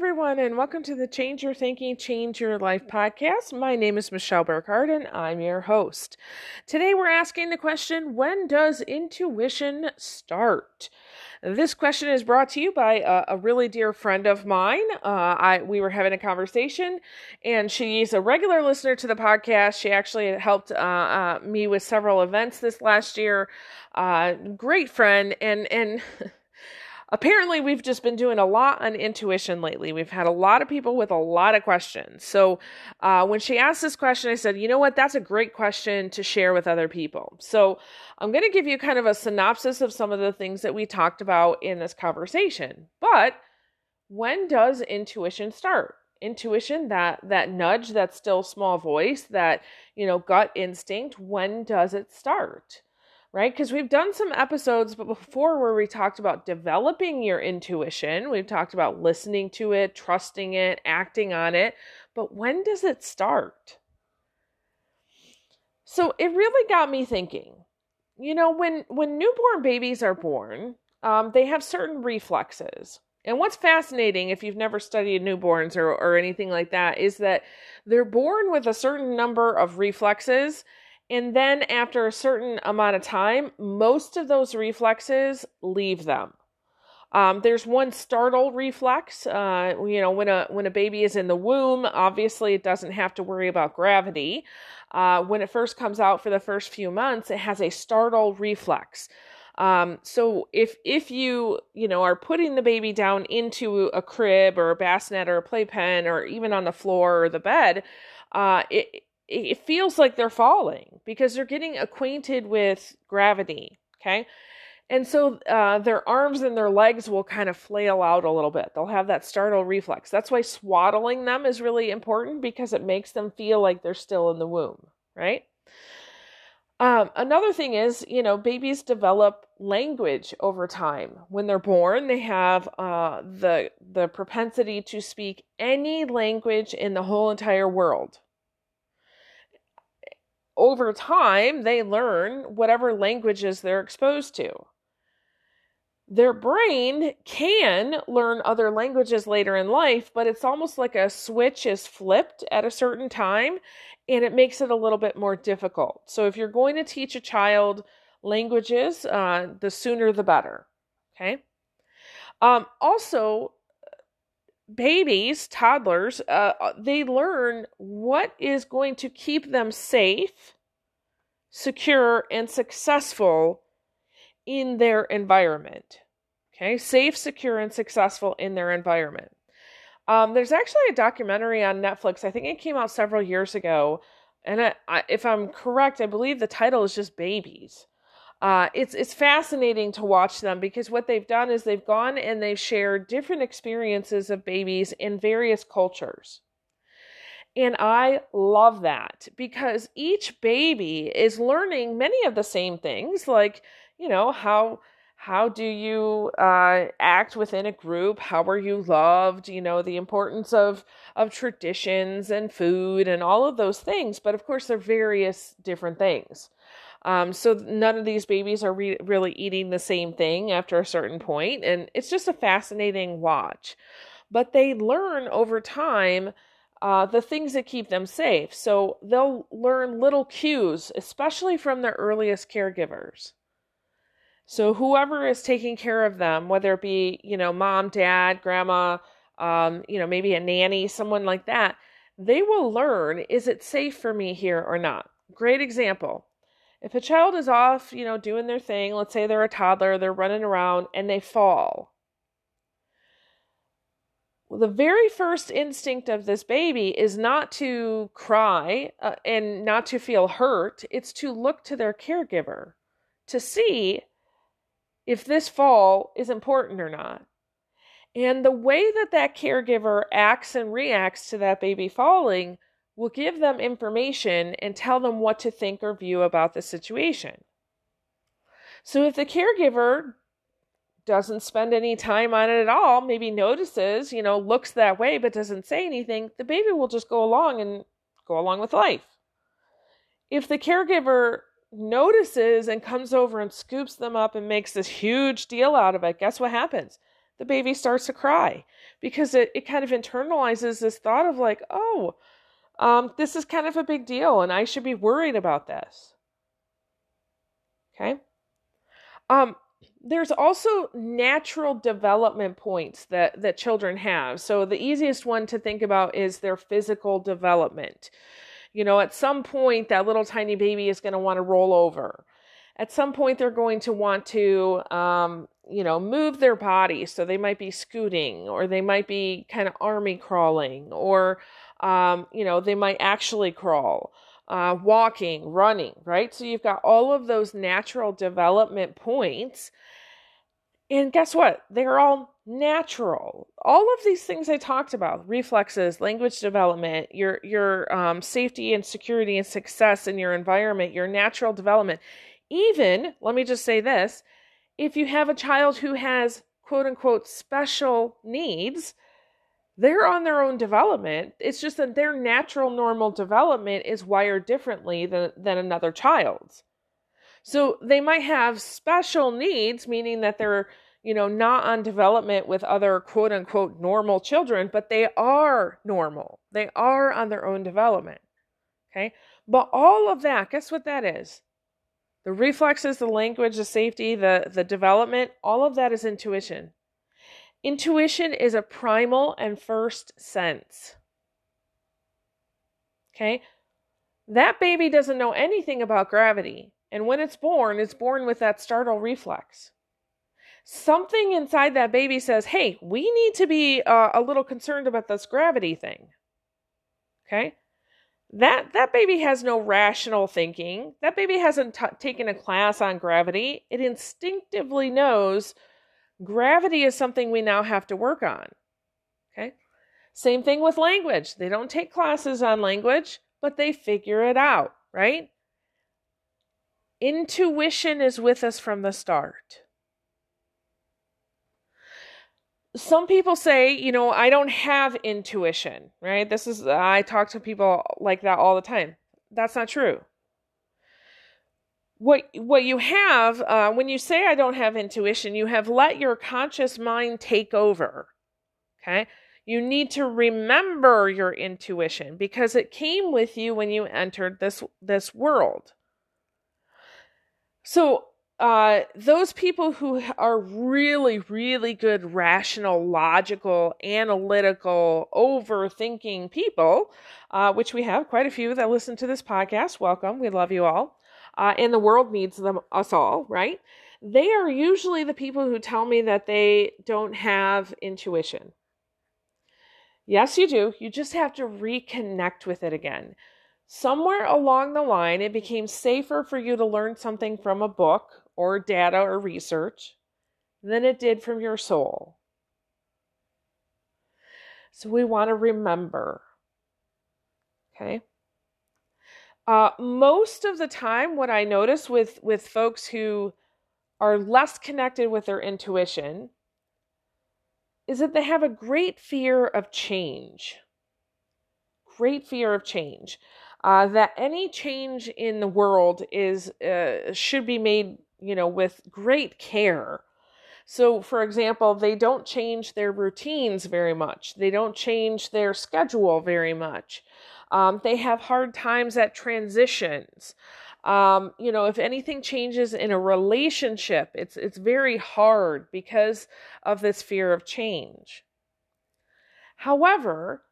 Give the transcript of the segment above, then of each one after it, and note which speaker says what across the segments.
Speaker 1: everyone, and welcome to the Change Your Thinking, Change Your Life podcast. My name is Michelle Burkhardt, and I'm your host. Today, we're asking the question When does intuition start? This question is brought to you by a, a really dear friend of mine. Uh, I we were having a conversation, and she's a regular listener to the podcast. She actually helped uh, uh, me with several events this last year. Uh, great friend, and and. apparently we've just been doing a lot on intuition lately. We've had a lot of people with a lot of questions. So uh, when she asked this question i said you know what? That's a great question to share with other people. So i'm going to give you kind of a synopsis of some of the things that we talked about in this conversation. But when does intuition start? Intuition that that nudge that still small voice that you know gut instinct when does it start right? Because we've done some episodes but before where we talked about developing your intuition. We've talked about listening to it, trusting it, acting on it. But when does it start? So it really got me thinking. You know, when when newborn babies are born, um, they have certain reflexes. And what's fascinating, if you've never studied newborns or, or anything like that, is that they're born with a certain number of reflexes and then after a certain amount of time, most of those reflexes leave them. Um, there's one startle reflex. Uh, you know, when a when a baby is in the womb, obviously it doesn't have to worry about gravity. Uh, when it first comes out for the first few months, it has a startle reflex. Um, so if if you you know are putting the baby down into a crib or a bassinet or a playpen or even on the floor or the bed, uh, it it feels like they're falling because they're getting acquainted with gravity. Okay. And so uh, their arms and their legs will kind of flail out a little bit. They'll have that startle reflex. That's why swaddling them is really important because it makes them feel like they're still in the womb, right? Um, another thing is, you know, babies develop language over time. When they're born, they have uh, the the propensity to speak any language in the whole entire world over time, they learn whatever languages they're exposed to. Their brain can learn other languages later in life, but it's almost like a switch is flipped at a certain time and it makes it a little bit more difficult. So, if you're going to teach a child languages, uh, the sooner the better. Okay. Um, also, babies, toddlers, uh, uh, they learn what is going to keep them safe, secure, and successful in their environment. Okay, safe, secure, and successful in their environment. Um, there's actually a documentary on Netflix. I think it came out several years ago, and I, I, if I'm correct, I believe the title is just Babies uh, it's it's fascinating to watch them because what they've done is they've gone and they've shared different experiences of babies in various cultures. And I love that because each baby is learning many of the same things, like, you know, how how do you uh, act within a group? How are you loved? You know the importance of of traditions and food and all of those things. But of course they're various different things um, so none of these babies are re- really eating the same thing after a certain point, and it's just a fascinating watch. But they learn over time uh, the things that keep them safe. So they'll learn little cues, especially from their earliest caregivers. So whoever is taking care of them, whether it be you know mom, dad, grandma, um, you know maybe a nanny, someone like that, they will learn: is it safe for me here or not? Great example if a child is off, you know, doing their thing, let's say they're a toddler, they're running around and they fall. Well, the very first instinct of this baby is not to cry uh, and not to feel hurt, it's to look to their caregiver to see if this fall is important or not. And the way that that caregiver acts and reacts to that baby falling will give them information and tell them what to think or view about the situation. So if the caregiver doesn't spend any time on it at all, maybe notices, you know, looks that way but doesn't say anything, the baby will just go along and go along with life. If the caregiver notices and comes over and scoops them up and makes this huge deal out of it, guess what happens? the baby starts to cry because it, it kind of internalizes this thought of like, oh, um, this is kind of a big deal and I should be worried about this. Okay. Um, there's also natural development points that, that children have. So the easiest one to think about is their physical development. You know, at some point, that little tiny baby is going to want to roll over. At some point, they're going to want to, um, you know, move their body. So they might be scooting or they might be kind of army crawling or, um, you know, they might actually crawl. Uh, walking, running, right? So you've got all of those natural development points. And guess what? They're all natural. All of these things I talked about, reflexes, language development, your your um, safety and security and success in your environment, your natural development. Even, let me just say this, if you have a child who has quote unquote special needs, they're on their own development. It's just that their natural normal development is wired differently than, than another child's. So they might have special needs, meaning that they're, you know, not on development with other quote unquote normal children, but they are normal. They are on their own development. Okay. But all of that, guess what that is? The reflexes, the language, the safety, the, the development, all of that is intuition. Intuition is a primal and first sense. Okay? That baby doesn't know anything about gravity. And when it's born, it's born with that startle reflex. Something inside that baby says, hey, we need to be uh, a little concerned about this gravity thing. Okay? That, that baby has no rational thinking. That baby hasn't t- taken a class on gravity. It instinctively knows gravity is something we now have to work on. Okay? Same thing with language. They don't take classes on language, but they figure it out, right? Intuition is with us from the start. Some people say, you know, I don't have intuition, right? This is, I talk to people like that all the time. That's not true. What, what you have, uh, when you say I don't have intuition, you have let your conscious mind take over. Okay? You need to remember your intuition because it came with you when you entered this, this world. So, uh, those people who are really, really good, rational, logical, analytical, overthinking people, uh, which we have quite a few that listen to this podcast, welcome. We love you all. Uh, and the world needs them, us all, right? They are usually the people who tell me that they don't have intuition. Yes, you do. You just have to reconnect with it again. Somewhere along the line, it became safer for you to learn something from a book or data or research than it did from your soul. So we want to remember. Okay? Uh, most of the time, what I notice with, with folks who are less connected with their intuition is that they have a great fear of change. Great fear of change uh, that any change in the world is uh, should be made you know with great care. So for example they don't change their routines very much. They don't change their schedule very much. Um, they have hard times at transitions. Um, you know if anything changes in a relationship it's it's very hard because of this fear of change. However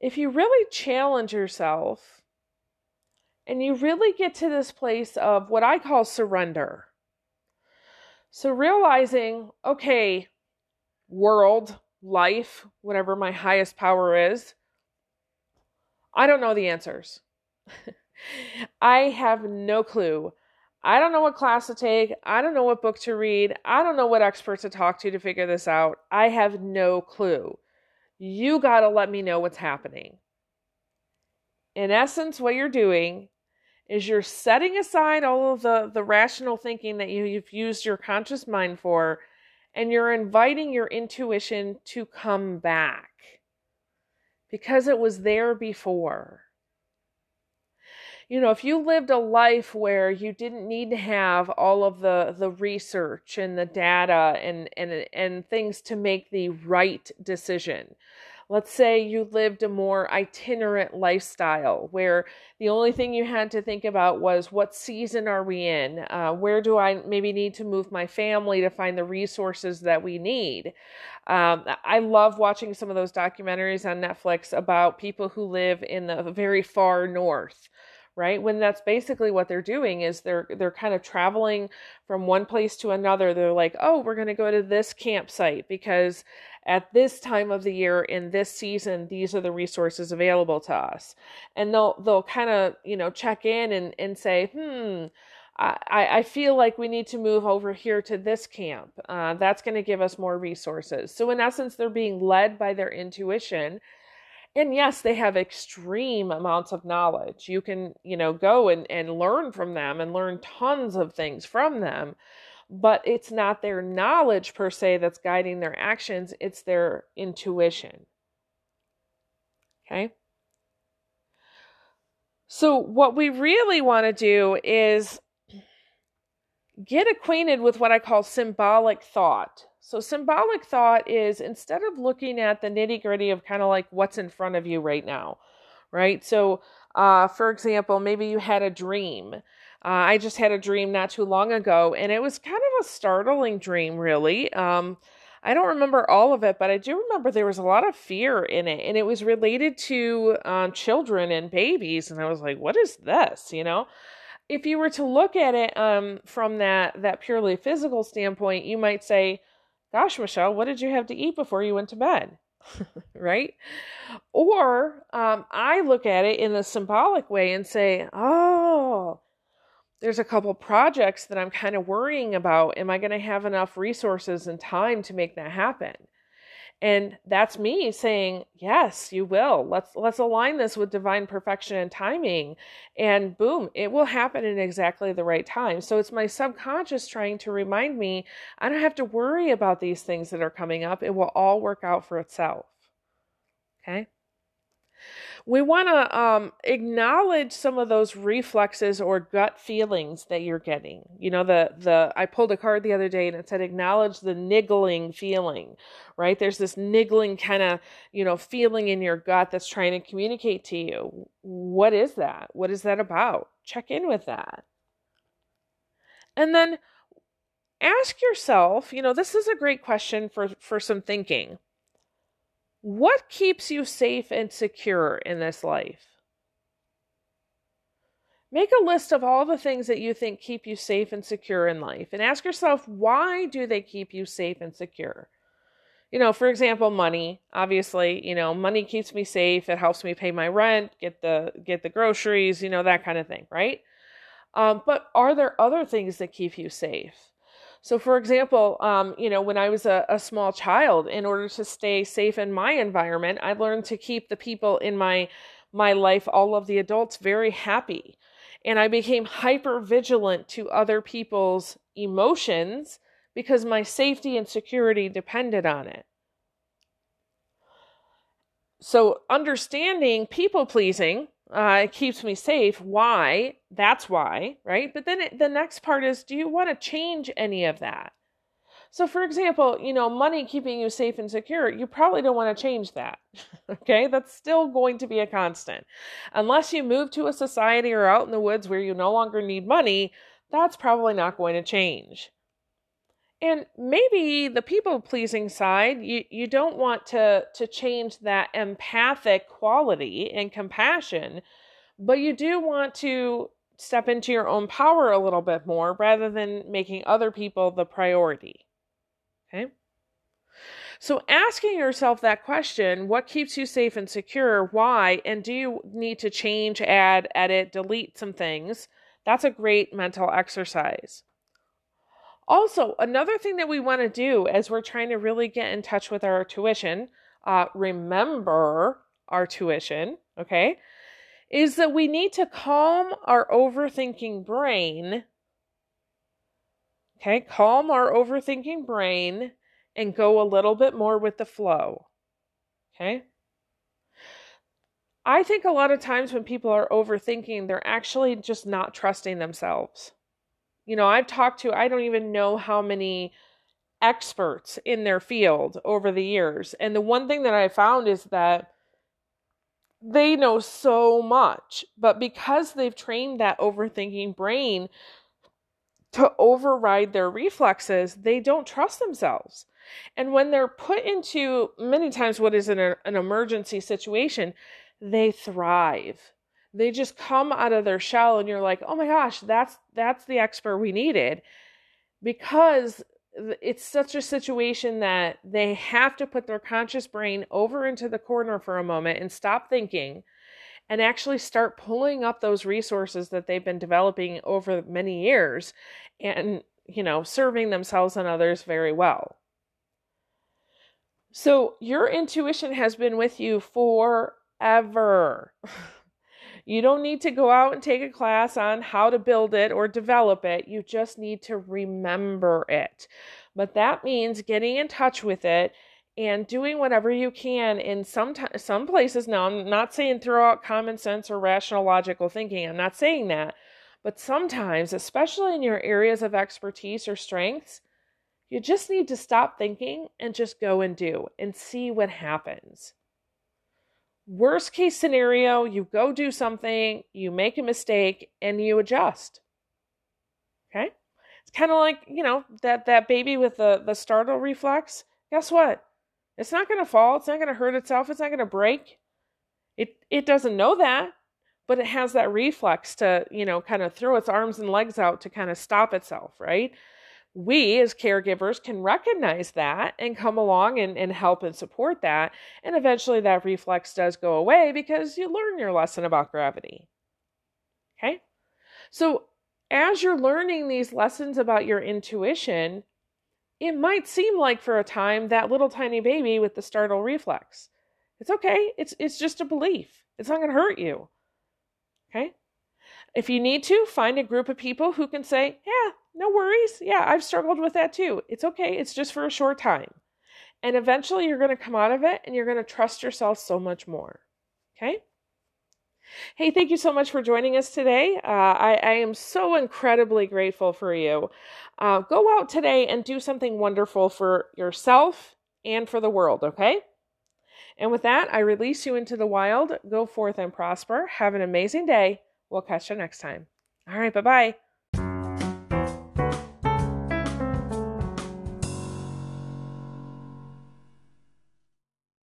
Speaker 1: if you really challenge yourself and you really get to this place of what I call surrender. So realizing, okay, world, life, whatever my highest power is, I don't know the answers. I have no clue. I don't know what class to take. I don't know what book to read. I don't know what expert to talk to to figure this out. I have no clue. You got to let me know what's happening. In essence, what you're doing is you're setting aside all of the, the rational thinking that you, you've used your conscious mind for, and you're inviting your intuition to come back because it was there before. you know, if you lived a life where you didn't need to have all of the the research and the data and and and things to make the right decision. Let's say you lived a more itinerant lifestyle where the only thing you had to think about was what season are we in? Uh, where do I maybe need to move my family to find the resources that we need? Um, I love watching some of those documentaries on Netflix about people who live in the very far north right when that's basically what they're doing is they're they're kind of traveling from one place to another they're like oh we're going to go to this campsite because at this time of the year in this season these are the resources available to us and they'll they'll kind of you know check in and and say hmm I, I feel like we need to move over here to this camp. Uh, that's going to give us more resources. So, in essence, they're being led by their intuition and yes they have extreme amounts of knowledge you can you know go and, and learn from them and learn tons of things from them but it's not their knowledge per se that's guiding their actions it's their intuition okay so what we really want to do is get acquainted with what i call symbolic thought so, symbolic thought is instead of looking at the nitty gritty of kind of like what's in front of you right now, right? So, uh, for example, maybe you had a dream. Uh, I just had a dream not too long ago, and it was kind of a startling dream, really. Um, I don't remember all of it, but I do remember there was a lot of fear in it, and it was related to um, children and babies. And I was like, "What is this?" You know. If you were to look at it um, from that that purely physical standpoint, you might say, Gosh, Michelle, what did you have to eat before you went to bed? right? Or um, I look at it in the symbolic way and say, oh, there's a couple projects that I'm kind of worrying about. Am I going to have enough resources and time to make that happen? and that's me saying yes you will. Let's let's align this with divine perfection and timing and boom it will happen in exactly the right time. So it's my subconscious trying to remind me i don't have to worry about these things that are coming up. It will all work out for itself. Okay we want to um, acknowledge some of those reflexes or gut feelings that you're getting. You know, the the I pulled a card the other day and it said acknowledge the niggling feeling, right? There's this niggling kind of you know feeling in your gut that's trying to communicate to you. What is that? What is that about? Check in with that, and then ask yourself. You know, this is a great question for for some thinking what keeps you safe and secure in this life? Make a list of all the things that you think keep you safe and secure in life and ask yourself why do they keep you safe and secure? You know, for example, money. Obviously, you know, money keeps me safe. It helps me pay my rent, get the get the groceries, you know, that kind of thing, right? Um, but are there other things that keep you safe? So, for example, um, you know, when I was a, a small child, in order to stay safe in my environment, I learned to keep the people in my my life, all of the adults, very happy, and I became hyper vigilant to other people's emotions because my safety and security depended on it. So, understanding people pleasing uh, it keeps me safe. Why? That's why, right? But then it, the next part is do you want to change any of that? So, for example, you know, money keeping you safe and secure, you probably don't want to change that. okay, that's still going to be a constant. Unless you move to a society or out in the woods where you no longer need money, that's probably not going to change. And maybe the people pleasing side, you, you don't want to, to change that empathic quality and compassion, but you do want to step into your own power a little bit more rather than making other people the priority. Okay? So, asking yourself that question what keeps you safe and secure? Why? And do you need to change, add, edit, delete some things? That's a great mental exercise. Also, another thing that we want to do as we're trying to really get in touch with our tuition, uh, remember our tuition, okay, is that we need to calm our overthinking brain. Okay, calm our overthinking brain and go a little bit more with the flow. Okay. I think a lot of times when people are overthinking, they're actually just not trusting themselves. You know, I've talked to, I don't even know how many experts in their field over the years. And the one thing that I found is that they know so much, but because they've trained that overthinking brain to override their reflexes, they don't trust themselves. And when they're put into many times what is an, an emergency situation, they thrive. They just come out of their shell and you're like, "Oh my gosh, that's that's the expert we needed." Because it's such a situation that they have to put their conscious brain over into the corner for a moment and stop thinking and actually start pulling up those resources that they've been developing over many years and you know serving themselves and others very well so your intuition has been with you for ever. You don't need to go out and take a class on how to build it or develop it. You just need to remember it. But that means getting in touch with it and doing whatever you can in some t- some places. Now, I'm not saying throw out common sense or rational logical thinking. I'm not saying that. But sometimes, especially in your areas of expertise or strengths, you just need to stop thinking and just go and do and see what happens. Worst case scenario, you go do something, you make a mistake, and you adjust. Okay? It's kind of like, you know, that, that baby with the, the startle reflex. Guess what? It's not going to fall. It's not going to hurt itself. It's not going to break. It, it doesn't know that, but it has that reflex to, you know, kind of throw its arms and legs out to kind of stop itself, right? We as caregivers can recognize that and come along and, and help and support that. And eventually that reflex does go away because you learn your lesson about gravity. Okay? So as you're learning these lessons about your intuition, it might seem like for a time that little tiny baby with the startle reflex. It's okay. It's it's just a belief. It's not going to hurt you. Okay? If you need to, find a group of people who can say, "Yeah, no worries. Yeah, I've struggled with that too. It's okay. It's just for a short time. And eventually you're going to come out of it and you're going to trust yourself so much more. Okay? Hey, thank you so much for joining us today. Uh, I, I, am so incredibly grateful for you. Uh, go out today and do something wonderful for yourself and for the world, okay? And with that, I release you into the wild. Go forth and prosper. Have an amazing day. We'll catch you next time. All right, bye bye.